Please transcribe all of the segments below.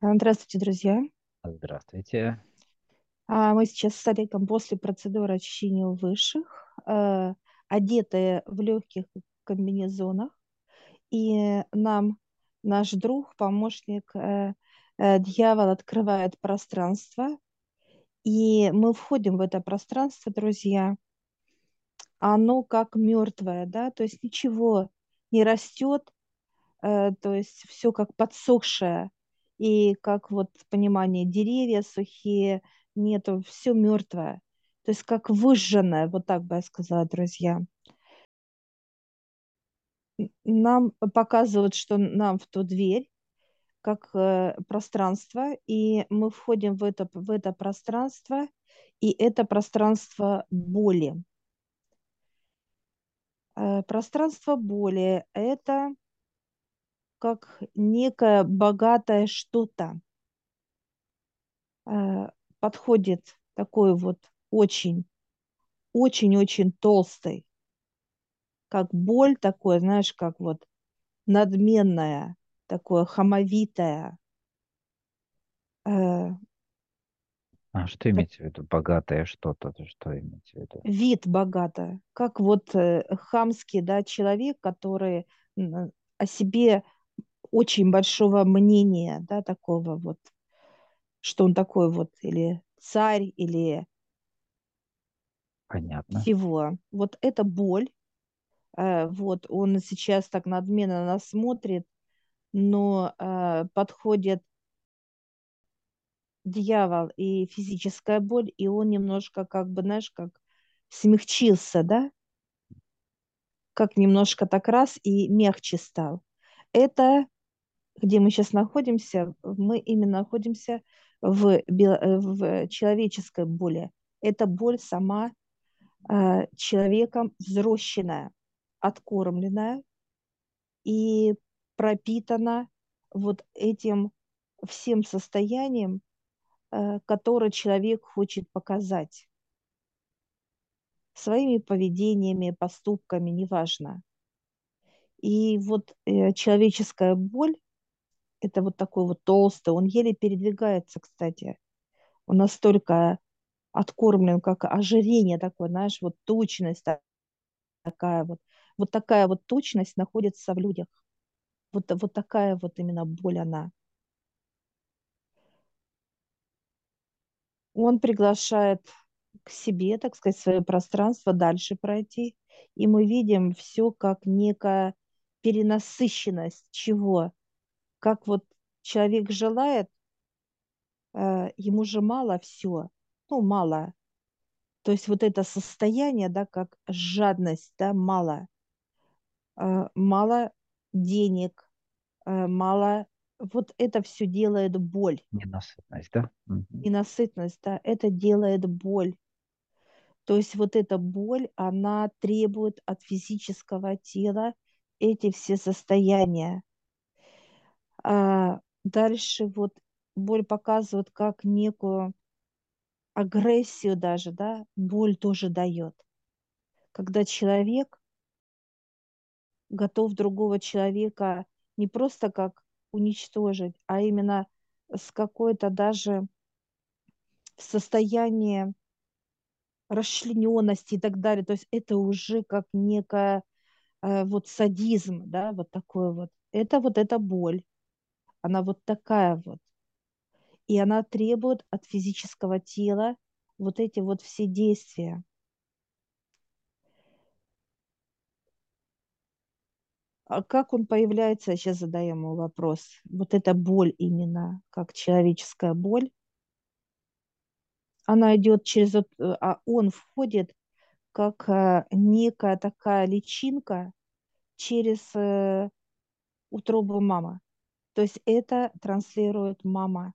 А, Здравствуйте, друзья. Здравствуйте. А, Мы сейчас с Олегом после процедуры очищения высших, э, одетые в легких комбинезонах, и нам наш друг, помощник, э, э, дьявол открывает пространство, и мы входим в это пространство, друзья. Оно как мертвое, да, то есть ничего не растет, то есть все как подсохшее, и как вот понимание деревья сухие, нету, все мертвое. То есть как выжженное, вот так бы я сказала, друзья. Нам показывают, что нам в ту дверь, как э, пространство, и мы входим в это, в это пространство, и это пространство боли. Э, пространство боли– это как некое богатое что-то. Э, подходит такой вот очень, очень-очень толстый, как боль такое, знаешь, как вот надменная, такое хамовитое. Э, А что имеете в виду? Богатое что-то? то Что имеете в виду? вид богато, как вот э, хамский, да, человек, который о себе очень большого мнения, да, такого вот, что он такой вот, или царь, или Понятно. всего. Вот это боль, Э, вот он сейчас так надменно нас смотрит, но э, подходит дьявол и физическая боль, и он немножко как бы, знаешь, как смягчился, да, как немножко так раз и мягче стал. Это, где мы сейчас находимся, мы именно находимся в, э, в человеческой боли. Это боль сама э, человеком взросшенная, откормленная, и пропитана вот этим всем состоянием, э, которое человек хочет показать своими поведениями, поступками, неважно. И вот э, человеческая боль, это вот такой вот толстый, он еле передвигается, кстати. Он настолько откормлен, как ожирение такое, знаешь, вот точность такая вот. Вот такая вот точность находится в людях. Вот, вот такая вот именно боль она. Он приглашает к себе, так сказать, свое пространство дальше пройти. И мы видим все как некая перенасыщенность чего? Как вот человек желает, э, ему же мало все, ну, мало. То есть вот это состояние, да, как жадность, да, мало. Э, мало денег, э, мало. Вот это все делает боль. Ненасытность, да? Ненасытность, да, это делает боль. То есть вот эта боль, она требует от физического тела эти все состояния. А дальше вот боль показывает как некую агрессию даже, да, боль тоже дает. Когда человек готов другого человека не просто как уничтожить, а именно с какой-то даже состояние расчлененности и так далее. То есть это уже как некая э, вот садизм, да, вот такой вот. Это вот эта боль, она вот такая вот. И она требует от физического тела вот эти вот все действия. А как он появляется, сейчас задаю ему вопрос. Вот эта боль именно, как человеческая боль, она идет через, а он входит как э, некая такая личинка через э, утробу мамы. То есть это транслирует мама.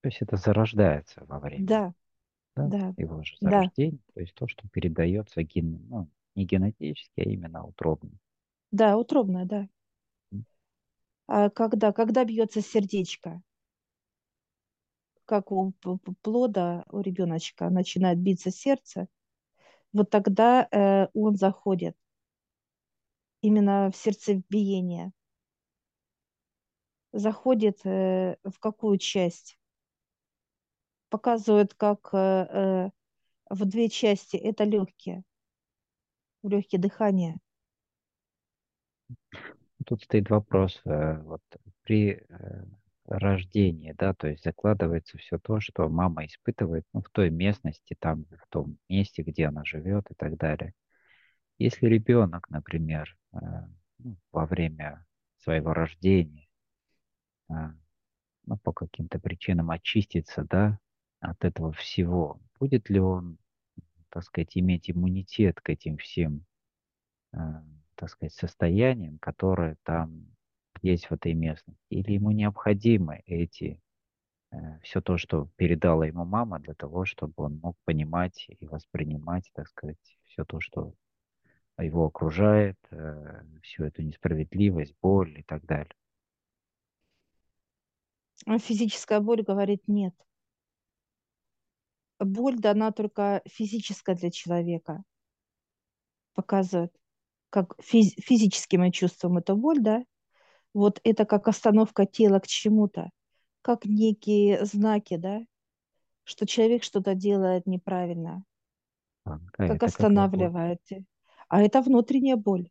То есть это зарождается во время, Да, да? да, Его же да, зарождение, то есть то, что передается ген, ну, не генетически, а именно утробно. да, утробная, да. М. А когда, когда бьется сердечко, как у плода, у ребеночка начинает биться сердце, вот тогда э, он заходит именно в сердцебиение. заходит э, в какую часть? Показывают, как э, э, в две части это легкие, легкие дыхания. Тут стоит вопрос, э, вот при э, рождении, да, то есть закладывается все то, что мама испытывает ну, в той местности, там, в том месте, где она живет и так далее. Если ребенок, например, ну, во время своего рождения, э, ну, по каким-то причинам очистится, да, от этого всего, будет ли он, так сказать, иметь иммунитет к этим всем, э, так сказать, состояниям, которые там есть в этой местности, или ему необходимы эти все то, что передала ему мама, для того, чтобы он мог понимать и воспринимать, так сказать, все то, что его окружает, э, всю эту несправедливость, боль и так далее. А физическая боль говорит нет. Боль дана только физическая для человека. Показывает, как физ- физически мы чувствуем эту боль, да? Вот это как остановка тела к чему-то, как некие знаки, да? Что человек что-то делает неправильно. А, как останавливает. А это внутренняя боль.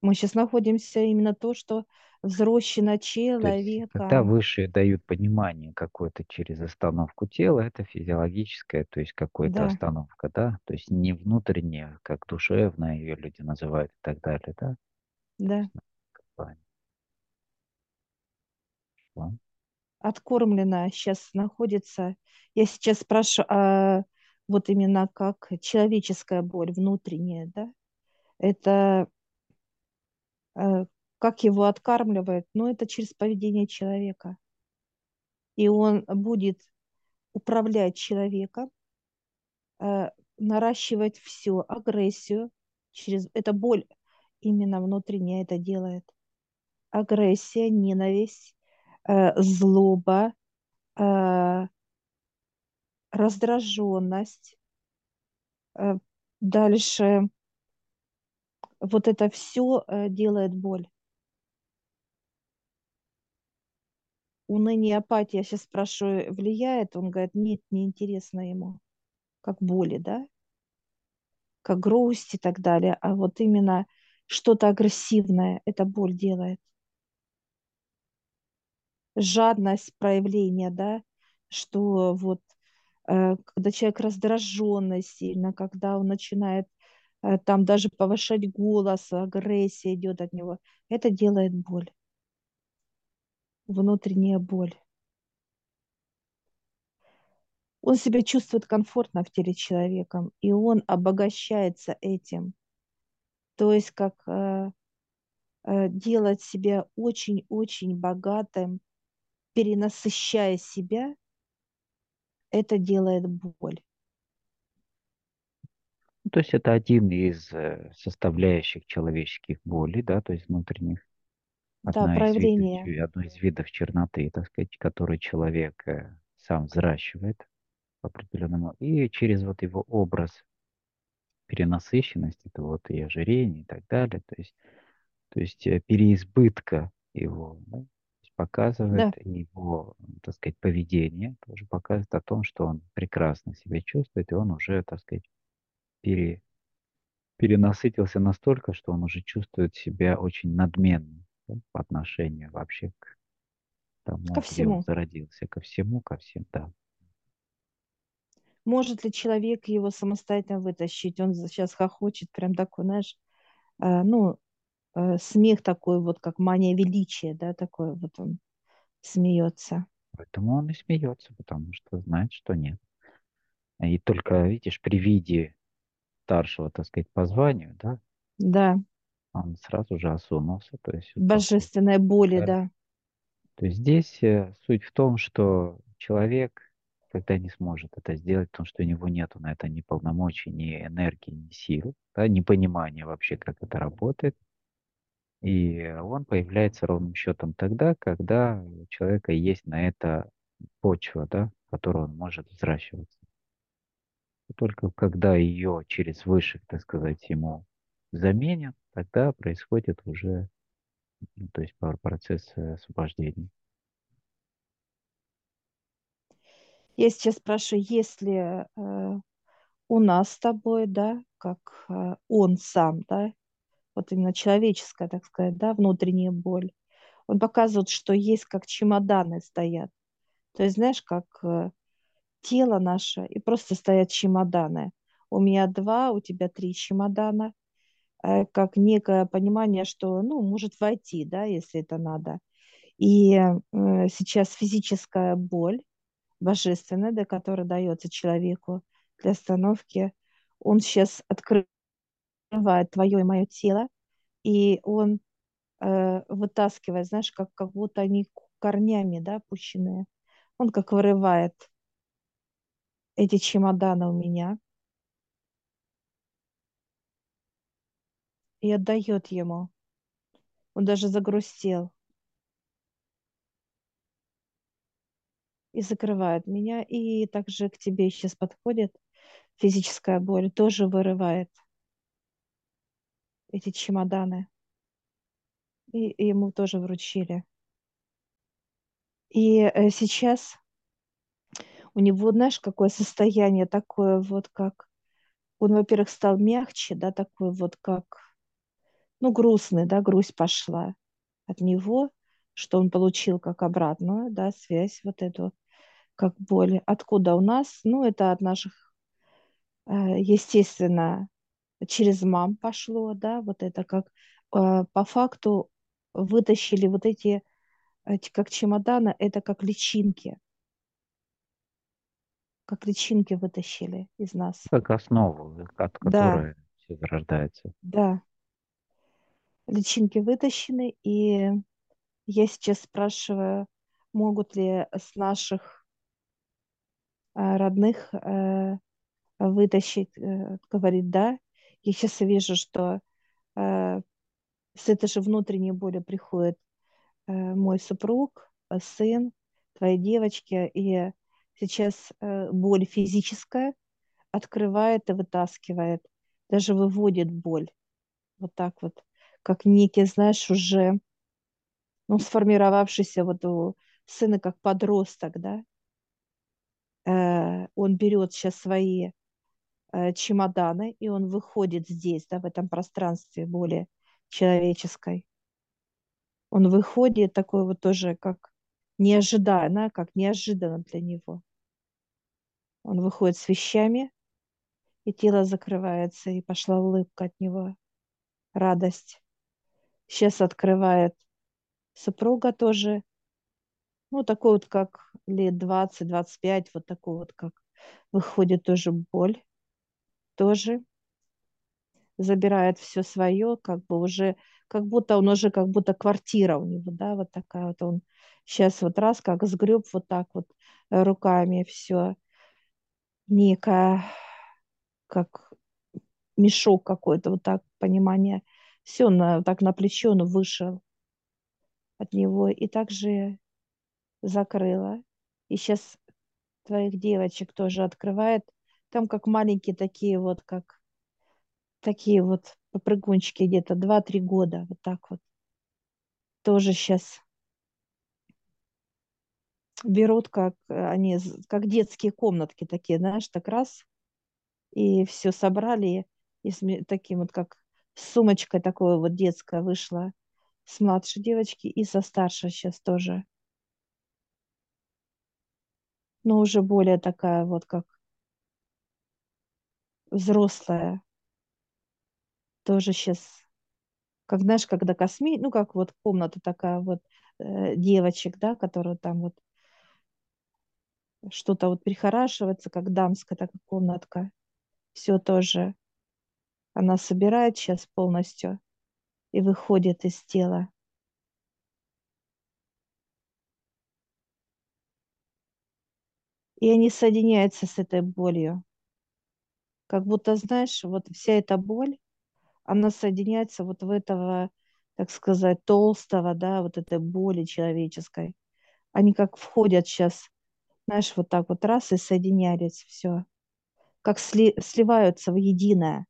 Мы сейчас находимся именно то, что То есть, человека. когда высшие дают понимание какое-то через остановку тела, это физиологическая, то есть какая-то Да, остановка, да? То есть не внутренняя, как душевная, ее люди называют и так далее, да? да. Откормлена сейчас находится. Я сейчас спрашиваю, а вот именно как человеческая боль внутренняя, да? Это э, как его откармливают? Ну, это через поведение человека. И он будет управлять человеком, э, наращивать все, агрессию. Через... Это боль именно внутренняя это делает. Агрессия, ненависть, э, злоба, раздраженность. Э, дальше вот это все э, делает боль. Уныние, апатия, сейчас спрашиваю, влияет? Он говорит, нет, неинтересно ему. Как боли, да? Как грусть и так далее. А вот именно что-то агрессивное, это боль делает. Жадность проявления, да, что вот когда человек раздраженный сильно, когда он начинает э, там даже повышать голос, агрессия идет от него, это делает боль, внутренняя боль. Он себя чувствует комфортно в теле человека, и он обогащается этим. То есть как э, э, делать себя очень-очень богатым, перенасыщая себя, это делает боль. Ну, То есть это один из э, составляющих человеческих болей, да, то есть внутренних. Да, Одна из видов, проявление. одно из видов черноты, так сказать, который человек э, сам взращивает по определенному. И через вот его образ перенасыщенность, это вот и ожирение и так далее, то есть, то есть э, переизбытка его, да, есть показывает Да, его, так сказать, поведение, тоже показывает о том, что он прекрасно себя чувствует, и он уже, так сказать, пере, перенасытился настолько, что он уже чувствует себя очень надменным да, по отношению вообще к ко тому, где он всему. зародился, ко всему, ко всем, да. Может ли человек его самостоятельно вытащить? Он сейчас хохочет, прям такой, знаешь, э, ну, э, смех такой вот, как мания величия, да, такой вот он смеется. Поэтому он и смеется, потому что знает, что нет. И только, видишь, при виде старшего, так сказать, по званию, да, Да, он сразу же осунулся, то есть вот божественной так боли, далее. да, То есть здесь э, суть в том, что человек когда не сможет это сделать, потому что у него нету на это ни полномочий, ни энергии, ни сил, да, ни понимания вообще, как это работает. И он появляется ровным счетом тогда, когда у человека есть на это почва, да, в которой он может взращиваться. И только когда ее через высших, так сказать, ему заменят, тогда происходит уже Ну, то есть про процесс э, освобождения. Я сейчас спрашиваю, если э, у нас с тобой, да, как э, он сам, да, вот именно человеческая, так сказать, да, внутренняя боль, он показывает, что есть как чемоданы стоят. То есть, знаешь, как э, тело наше, и просто стоят чемоданы. У меня два, у тебя три чемодана, э, как некое понимание, что, ну, может войти, да, если это надо. И э, сейчас физическая боль, божественная, да, которая дается человеку для остановки, он сейчас открывает твое и мое тело, и он э, вытаскивает, знаешь, как, как будто они корнями, да, пущенные. Он как вырывает эти чемоданы у меня и отдает ему. Он даже загрустил. И закрывает меня. И также к тебе сейчас подходит физическая боль, тоже вырывает эти чемоданы. И, и ему тоже вручили. И э, сейчас у него, знаешь, какое состояние такое вот как... Он, во-первых, стал мягче, да, такой вот как... Ну, грустный, да, грусть пошла от него, что он получил как обратную, да, связь вот эту, как боль. Откуда у нас? Ну, это от наших, э, естественно, через мам пошло, да, вот это как э, по факту вытащили вот эти, эти как чемоданы, это как личинки, как личинки вытащили из нас. Как основу, от Да, которой все зарождается. да, личинки вытащены, и я сейчас спрашиваю, могут ли с наших э, родных э, вытащить, э, говорит, да. Я сейчас вижу, что э, с этой же внутренней боли приходит э, мой супруг, э, сын, твои девочки, и сейчас э, боль физическая открывает и вытаскивает, даже выводит боль. Вот так вот, как некий, знаешь, уже ну, сформировавшийся вот у сына как подросток, да, э, он берет сейчас свои чемоданы, и он выходит здесь, да, в этом пространстве более человеческой. Он выходит такой вот тоже как неожиданно, как неожиданно для него. Он выходит с вещами, и тело закрывается, и пошла улыбка от него, радость. Сейчас открывает супруга тоже, ну, такой вот, как лет 20-25, вот такой вот, как выходит тоже боль, тоже забирает все свое, как бы уже, как будто он уже, как будто квартира у него, да, вот такая вот он сейчас вот раз как сгреб вот так вот э, руками все некое, как мешок какой-то, вот так понимание, все на, так на плечо он вышел от него и также закрыла. И сейчас твоих девочек тоже открывает. Там как маленькие такие вот, как такие вот попрыгунчики где-то 2-3 года, вот так вот. Тоже сейчас берут, как они, как детские комнатки такие, знаешь, так раз, и все собрали, и с таким вот, как сумочкой такой вот детская вышла с младшей девочки и со старшей сейчас тоже. Но уже более такая вот, как взрослая. Тоже сейчас, как знаешь, когда косми, ну как вот комната такая вот э, девочек, да, которые там вот что-то вот прихорашивается, как дамская такая комнатка. Все тоже она собирает сейчас полностью и выходит из тела. И они соединяются с этой болью. Как будто, знаешь, вот вся эта боль, она соединяется вот в этого, так сказать, толстого, да, вот этой боли человеческой. Они как входят сейчас, знаешь, вот так вот раз и соединялись, все. Как сли, сливаются в единое,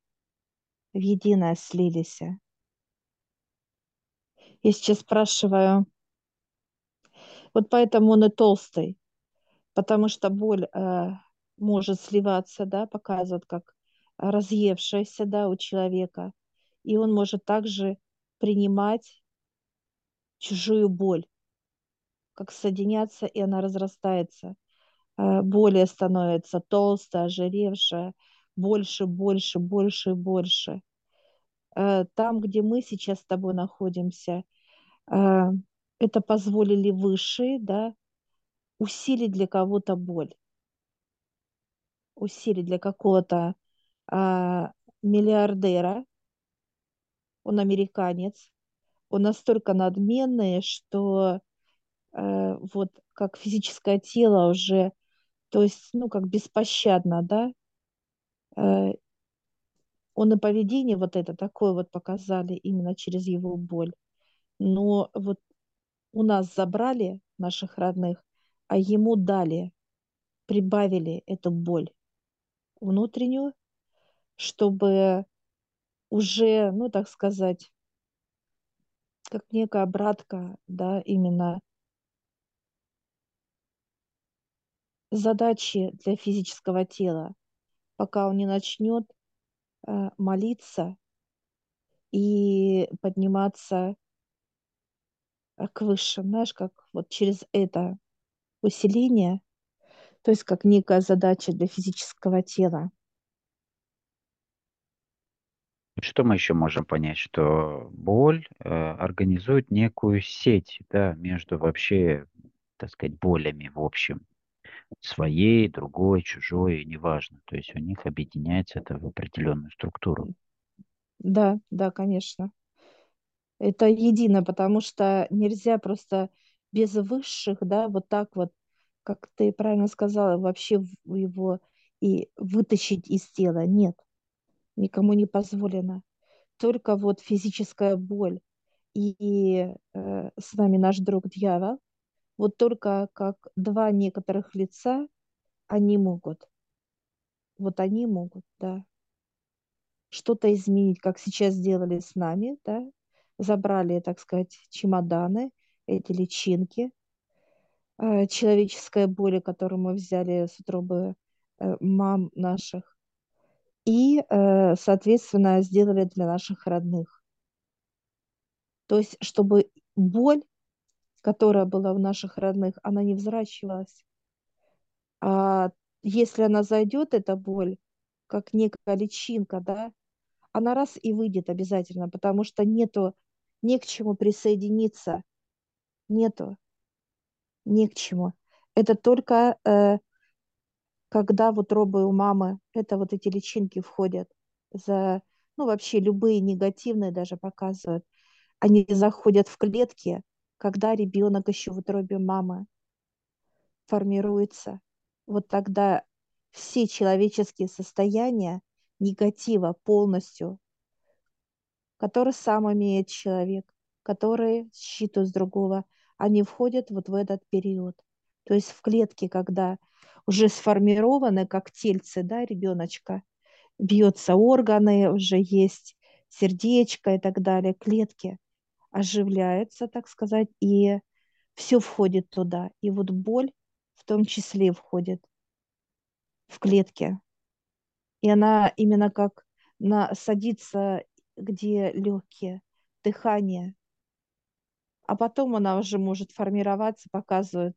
в единое слились. Я сейчас спрашиваю, вот поэтому он и толстый, потому что боль э, может сливаться, да, показывает как разъевшаяся, да, у человека, и он может также принимать чужую боль, как соединяться, и она разрастается. Э, более становится толстая, ожиревшая, больше, больше, больше больше. Э, там, где мы сейчас с тобой находимся, э, это позволили высшие, да, усилить для кого-то боль, усилить для какого-то а, миллиардера, он американец, он настолько надменный, что э, вот как физическое тело уже, то есть, ну, как беспощадно, да, э, он и поведение вот это такое вот показали именно через его боль. Но вот у нас забрали наших родных, а ему дали, прибавили эту боль внутреннюю, чтобы уже, ну, так сказать, как некая обратка, да, именно задачи для физического тела, пока он не начнет э, молиться и подниматься э, к высшим, знаешь, как вот через это усиление, то есть как некая задача для физического тела. Что мы еще можем понять? Что боль э, организует некую сеть да, между вообще, так сказать, болями в общем. Своей, другой, чужой, неважно. То есть у них объединяется это в определенную структуру. Да, да, конечно. Это едино, потому что нельзя просто без высших, да, вот так вот, как ты правильно сказала, вообще его и вытащить из тела. Нет, никому не позволено. Только вот физическая боль и э, с нами наш друг дьявол, вот только как два некоторых лица, они могут. Вот они могут, да, что-то изменить, как сейчас сделали с нами, да, забрали, так сказать, чемоданы, эти личинки, человеческая боль, которую мы взяли с утробы э, мам наших, и, э, соответственно, сделали для наших родных. То есть, чтобы боль, которая была у наших родных, она не взращивалась. А если она зайдет, эта боль, как некая личинка, да, она раз и выйдет обязательно, потому что нету, не к чему присоединиться, нету, не к чему. Это только э, когда вот робы у мамы, это вот эти личинки входят за, ну вообще любые негативные даже показывают, они заходят в клетки, когда ребенок еще в утробе мамы формируется. Вот тогда все человеческие состояния негатива полностью который сам имеет человек, которые считывают с другого, они входят вот в этот период. То есть в клетке, когда уже сформированы, как тельце, да, ребеночка, бьются органы, уже есть сердечко и так далее, клетки оживляются, так сказать, и все входит туда. И вот боль в том числе входит в клетки. И она именно как на, садится где легкие, дыхание. А потом она уже может формироваться, показывает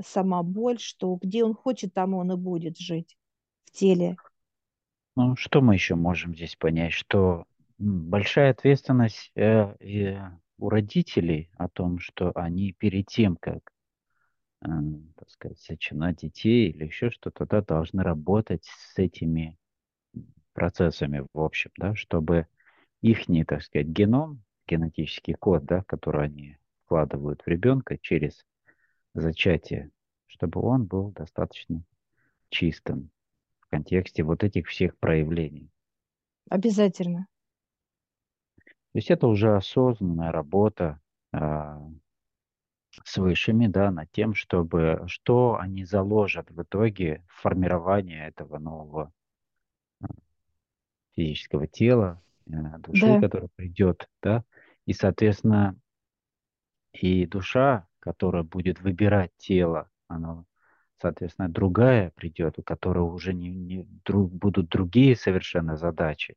сама боль, что где он хочет, там он и будет жить в теле. Ну, что мы еще можем здесь понять? Что большая ответственность э, и у родителей о том, что они перед тем, как, э, так сказать, зачинать детей или еще что-то, да, должны работать с этими процессами в общем, да, чтобы их, так сказать, геном, генетический код, да, который они вкладывают в ребенка через зачатие, чтобы он был достаточно чистым в контексте вот этих всех проявлений. Обязательно. То есть это уже осознанная работа а, с высшими, да, над тем, чтобы что они заложат в итоге в формирование этого нового а, физического тела, Э, души, Да. которая придет, да, и, соответственно, И душа, которая будет выбирать тело, она, соответственно, другая придет, у которой уже не, не, друг, будут другие совершенно задачи.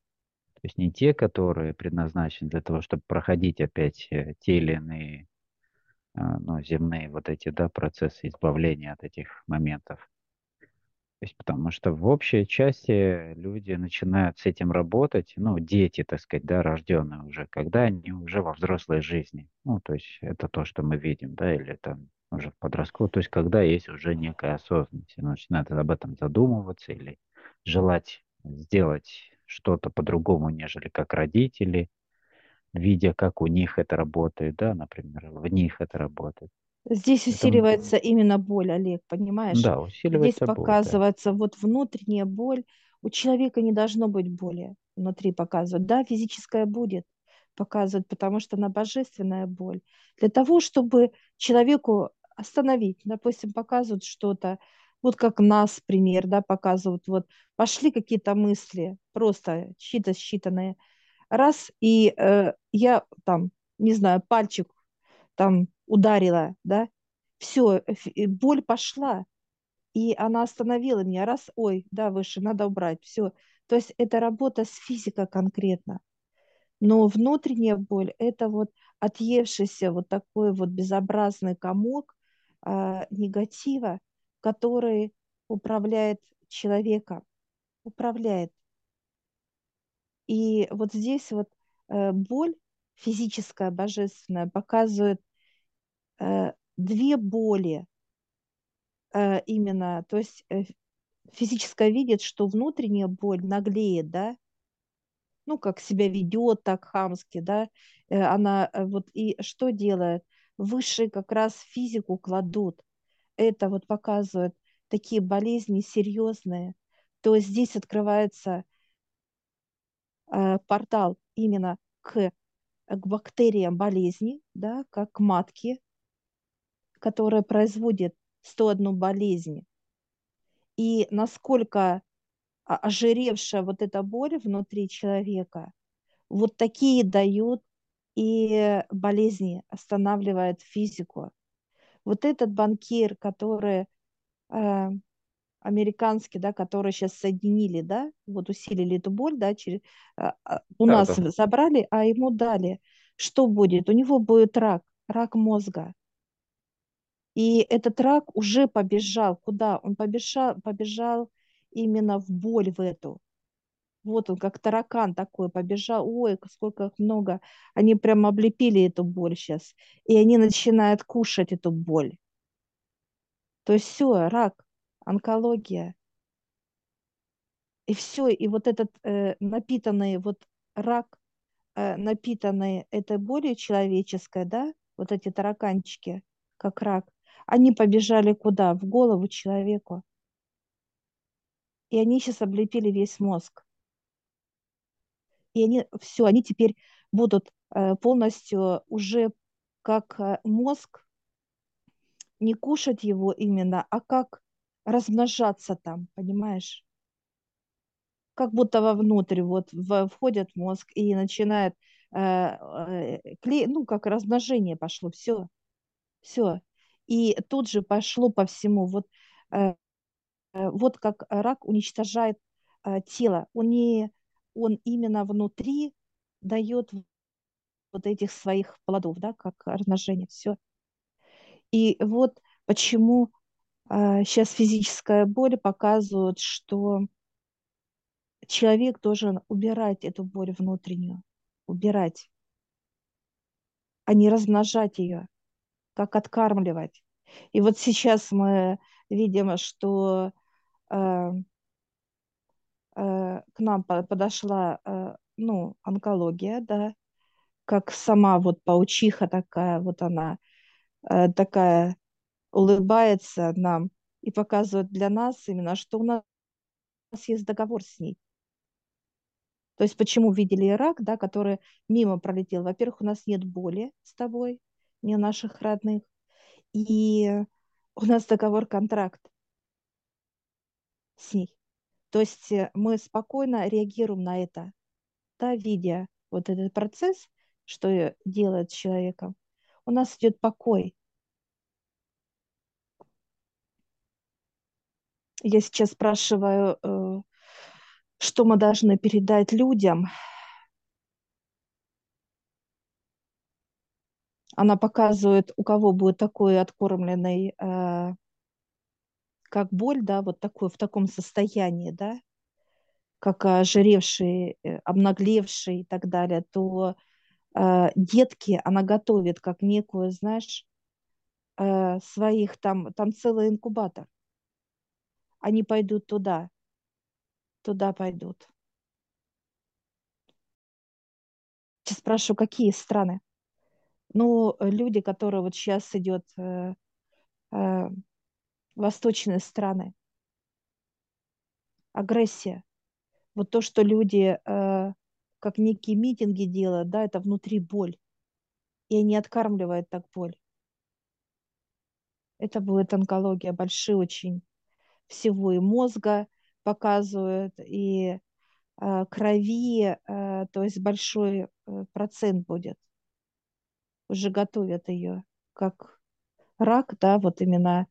То есть не те, которые предназначены для того, чтобы проходить опять э, те или иные а, ну, земные вот эти да, процессы избавления от этих моментов. То есть, потому что в общей части люди начинают с этим работать, ну, дети, так сказать, да, рожденные уже, когда они уже во взрослой жизни. Ну, то есть это то, что мы видим, да, или там уже в подростковом, то есть когда есть уже некая осознанность, и начинают об этом задумываться или желать сделать что-то по-другому, нежели как родители, видя, как у них это работает, да, например, в них это работает. Здесь Это, усиливается именно боль, Олег, понимаешь? да, Здесь усиливается боль, да. показывается вот внутренняя боль. У человека не должно быть боли внутри показывать. Да, физическая будет показывать, потому что она божественная боль. Для того, чтобы человеку остановить, допустим, показывают что-то, вот как нас, пример, да, показывают, вот пошли какие-то мысли, просто чьи-то считанные, раз, и э, я там, не знаю, пальчик там ударила, да, все, боль пошла, и она остановила меня, раз, ой, да, выше, надо убрать, все. То есть это работа с физикой конкретно. Но внутренняя боль – это вот отъевшийся вот такой вот безобразный комок э, негатива, который управляет человеком, управляет. И вот здесь вот э, боль физическая, божественная, показывает э, две боли э, именно, то есть э, физическая видит, что внутренняя боль наглеет, да, ну, как себя ведет так хамски, да, э, она э, вот и что делает? Высшие как раз физику кладут. Это вот показывает такие болезни серьезные. То здесь открывается э, портал именно к, к бактериям болезни, да, как к матке, которая производит 101 болезнь. И насколько ожиревшая вот эта боль внутри человека, вот такие дают и болезни, останавливает физику. Вот этот банкир, который э, американский, да, который сейчас соединили, да, вот усилили эту боль, да, через, э, у Да, нас да. забрали, а ему дали. Что будет? У него будет рак, рак мозга. И этот рак уже побежал. Куда? Он побежал, побежал именно в боль в эту. Вот он, как таракан такой, побежал. Ой, сколько их много. Они прям облепили эту боль сейчас. И они начинают кушать эту боль. То есть все, рак, онкология. И все, и вот этот э, напитанный вот рак, э, напитанный этой болью человеческой, да, вот эти тараканчики, как рак, они побежали куда? В голову человеку. И они сейчас облепили весь мозг. И они все, они теперь будут э, полностью уже как э, мозг, не кушать его именно, а как размножаться там, понимаешь? Как будто вовнутрь вот в, входят в мозг и начинает э, э, клей, ну как размножение пошло, все, все. И тут же пошло по всему. Вот, э, вот как рак уничтожает э, тело. Он, не, он именно внутри дает вот этих своих плодов, да, как размножение, все. И вот почему э, сейчас физическая боль показывает, что человек должен убирать эту боль внутреннюю, убирать, а не размножать ее, как откармливать. И вот сейчас мы видим, что э, э, к нам подошла э, ну, онкология, да, как сама вот паучиха такая, вот она э, такая улыбается нам и показывает для нас именно, что у нас есть договор с ней. То есть почему видели Ирак, да, который мимо пролетел? Во-первых, у нас нет боли с тобой, не наших родных. И у нас договор, контракт с ней. То есть э, мы спокойно реагируем на это, да, видя вот этот процесс, что делает с человеком. у нас идет покой. Я сейчас спрашиваю, э, что мы должны передать людям. Она показывает, у кого будет такой откормленный, э, как боль, да, вот такой, в таком состоянии, да, как ожиревший, э, обнаглевший и так далее, то детки она готовит как некую, знаешь, своих там, там целый инкубатор. Они пойдут туда, туда пойдут. Сейчас спрашиваю, какие страны? Ну, люди, которые вот сейчас идет э, э, восточные страны, агрессия. Вот то, что люди э, как некие митинги делают, да, это внутри боль. И они откармливают так боль. Это будет онкология, большие очень всего и мозга показывают, и э, крови, э, то есть большой э, процент будет. Уже готовят ее как рак, да, вот именно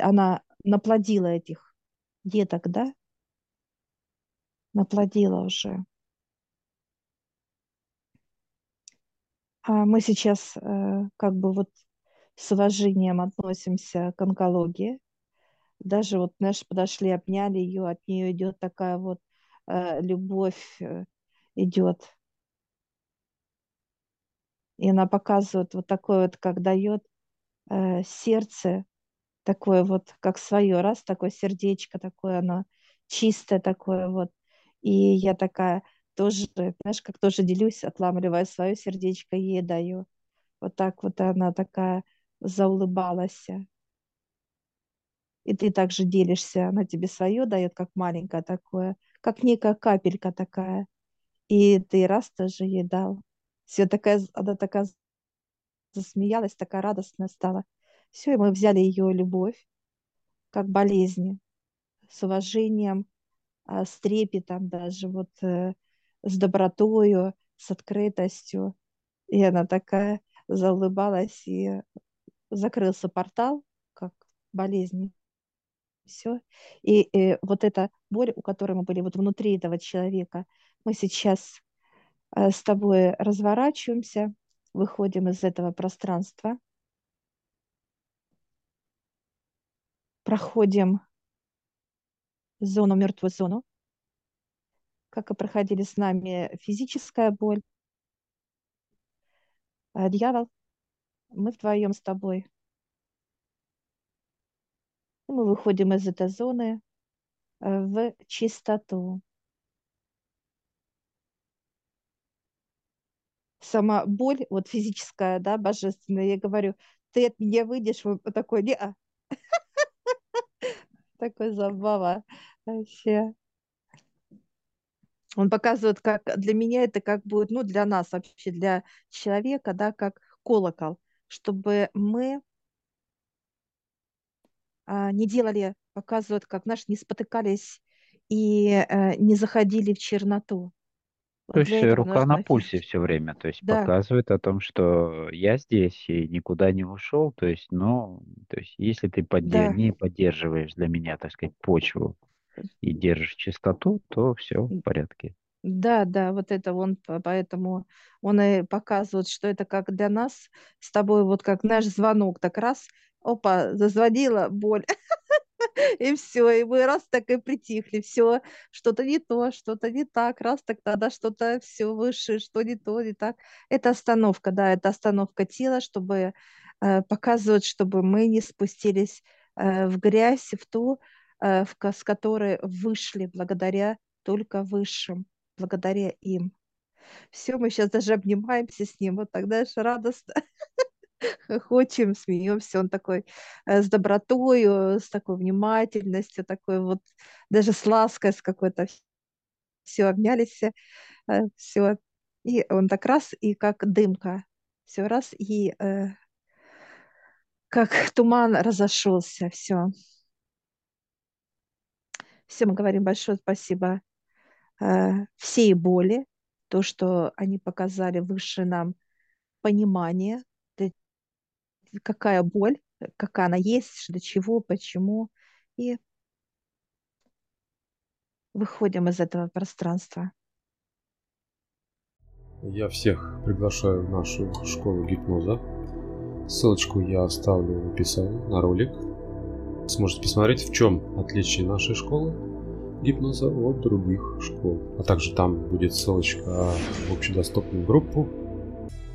она наплодила этих деток, да, наплодила уже. А мы сейчас как бы вот с уважением относимся к онкологии. Даже вот, знаешь, подошли, обняли ее, от нее идет такая вот э, любовь, э, идет. И она показывает вот такое вот, как дает э, сердце, такое вот, как свое, раз, такое сердечко такое, оно чистое такое вот. И я такая тоже, знаешь, как тоже делюсь, отламливаю свое сердечко, ей даю. Вот так вот она такая заулыбалась. И ты также делишься, она тебе свое дает, как маленькое такое, как некая капелька такая. И ты раз тоже ей дал. Все такая, она такая засмеялась, такая радостная стала. Все, и мы взяли ее любовь, как болезнь, с уважением, а, с трепетом даже, вот э, с добротою, с открытостью. И она такая заулыбалась, и закрылся портал, как болезнь. Все. И, и вот эта боль, у которой мы были вот внутри этого человека, мы сейчас э, с тобой разворачиваемся, выходим из этого пространства, проходим зону, мертвую зону, как и проходили с нами физическая боль, а дьявол, мы вдвоем с тобой. Мы выходим из этой зоны э, в чистоту. Сама боль, вот физическая, да, божественная, я говорю, ты от меня выйдешь, вот такой, не -а. такой забава вообще. Он показывает, как для меня это как будет, ну, для нас вообще, для человека, да, как колокол, чтобы мы не делали, показывают, как наш, не спотыкались и а, не заходили в черноту. То есть рука на пульсе все время, то есть да. показывает о том, что я здесь и никуда не ушел, то есть, ну, то есть, если ты поддер... да. не поддерживаешь для меня, так сказать, почву и держишь чистоту, то все в порядке. Да, да, вот это он, поэтому он и показывает, что это как для нас с тобой, вот как наш звонок, так раз, опа, зазвонила боль, и все, и мы раз так и притихли, все, что-то не то, что-то не так, раз так тогда что-то все выше, что не то, не так. Это остановка, да, это остановка тела, чтобы э, показывать, чтобы мы не спустились э, в грязь, в ту, э, в, с которой вышли благодаря только высшим, благодаря им. Все, мы сейчас даже обнимаемся с ним, вот тогда же радостно хохочем, смеемся, он такой э, с добротой, с такой внимательностью, такой вот даже с лаской, с какой-то все обнялись, э, все, и он так раз, и как дымка, все раз, и э, как туман разошелся, все. Все, мы говорим большое спасибо э, всей боли, то, что они показали выше нам понимание, какая боль, какая она есть, для чего, почему. И выходим из этого пространства. Я всех приглашаю в нашу школу гипноза. Ссылочку я оставлю в описании на ролик. Сможете посмотреть, в чем отличие нашей школы гипноза от других школ. А также там будет ссылочка в общедоступную группу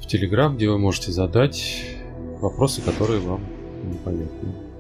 в Телеграм, где вы можете задать вопросы, которые вам непонятны.